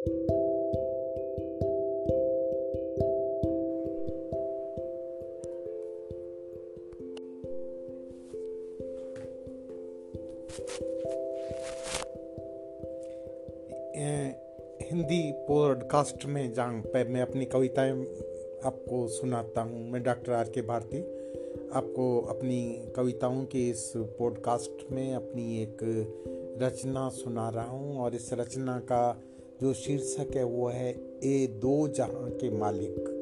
Hindi podcast में जहाँ पे मैं अपनी कविताएँ आपको सुनाता हूँ। मैं डॉक्टर आर के भारती, आपको अपनी कविताओं के इस पॉडकास्ट में अपनी एक रचना सुना रहा हूँ और इस रचना का जो शीर्षक है वो है, ए दो जहाँ के मालिक।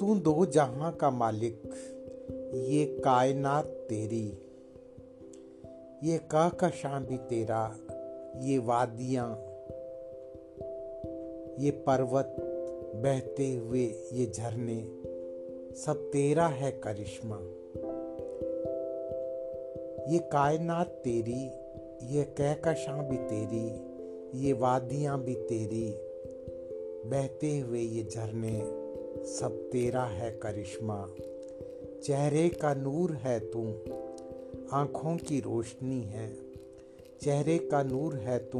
तू दो जहाँ का मालिक, ये कायनात तेरी। ये कहकशां भी तेरा, ये वादियाँ, ये पर्वत बहते हुए ये झरने, सब तेरा है करिश्मा। ये कायनात तेरी, ये कहकशां भी तेरी। ये वादियाँ भी तेरी। बहते हुए ये झरने, सब तेरा है करिश्मा। चेहरे का नूर है तू, आँखों की रोशनी है। चेहरे का नूर है तू,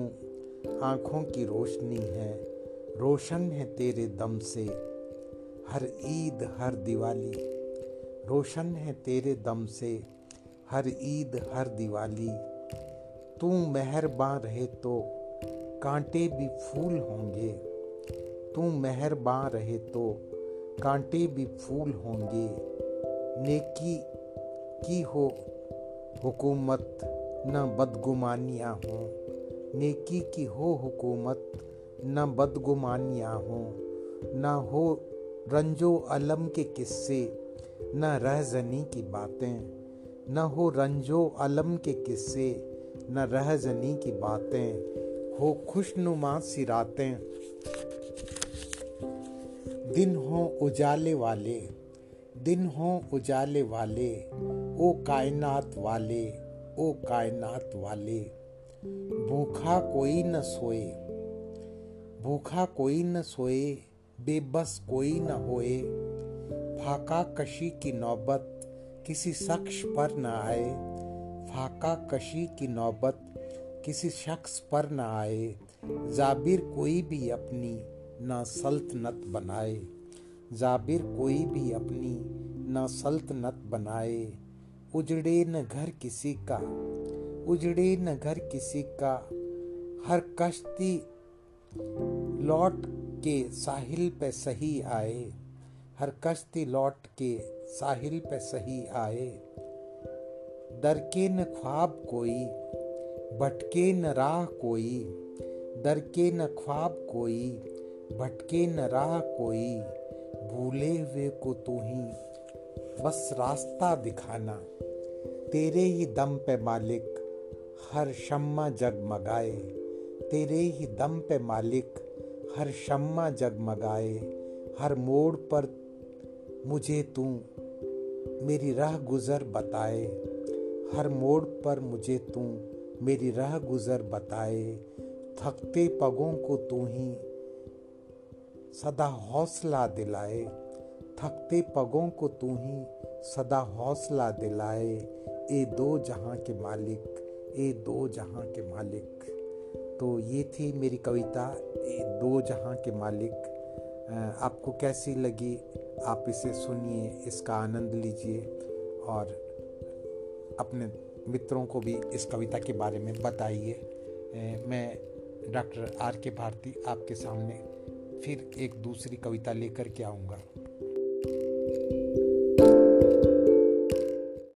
आँखों की रोशनी है। रोशन है तेरे दम से, हर ईद, हर दिवाली। रोशन है तेरे दम से, हर ईद, हर दिवाली। तू मेहरबान रहे तो कांटे भी फूल होंगे। तू मेहरबान रहे तो कांटे भी फूल होंगे। नेकी की हो हुकूमत, न बदगुमानियाँ हों। नेकी की हो हुकूमत, न बदगुमानियाँ हों। न हो रंजो अलम के किस्से, न रहजनी की बातें। न हो रंजो अलम के किस्से, न रहजनी की बातें। हो खुशनुमा सिरातें दिन हो उजाले वाले, दिन हो उजाले वाले, ओ कायनात वाले, ओ कायनात वाले। भूखा कोई न सोए, भूखा कोई न सोए, बेबस कोई न होए। फाका कशी की नौबत किसी शख्स पर न आए, फाका कशी की नौबत किसी शख्स पर न आए, जाबिर कोई भी अपनी न सल्तनत बनाए। जाबिर कोई भी अपनी न सल्तनत बनाए। उजड़े न घर किसी का, उजड़े न घर किसी का। हर कश्ती लौट के साहिल पे सही आए, हर कश्ती लौट के साहिल पे सही आए। दर के न ख्वाब कोई भटके न राह कोई दर के न ख्वाब कोई, भटके न राह कोई, भूले हुए को तू ही, बस रास्ता दिखाना। तेरे ही दम पे मालिक, हर शम्मा जगमगाए। तेरे ही दम पे मालिक, हर शम्मा जगमगाए। हर मोड़ पर मुझे तू, मेरी राह गुज़र बताए। हर मोड़ पर मुझे तू मेरी राह गुज़र बताए। थकते पगों को तू ही सदा हौसला दिलाए। थकते पगों को तू ही सदा हौसला दिलाए। ए दो जहाँ के मालिक, ए दो जहाँ के मालिक। तो ये थी मेरी कविता, ए दो जहाँ के मालिक। आपको कैसी लगी? आप इसे सुनिए, इसका आनंद लीजिए और अपने मित्रों को भी इस कविता के बारे में बताइए। मैं डॉक्टर आर के भारती आपके सामने फिर एक दूसरी कविता लेकर के आऊँगा।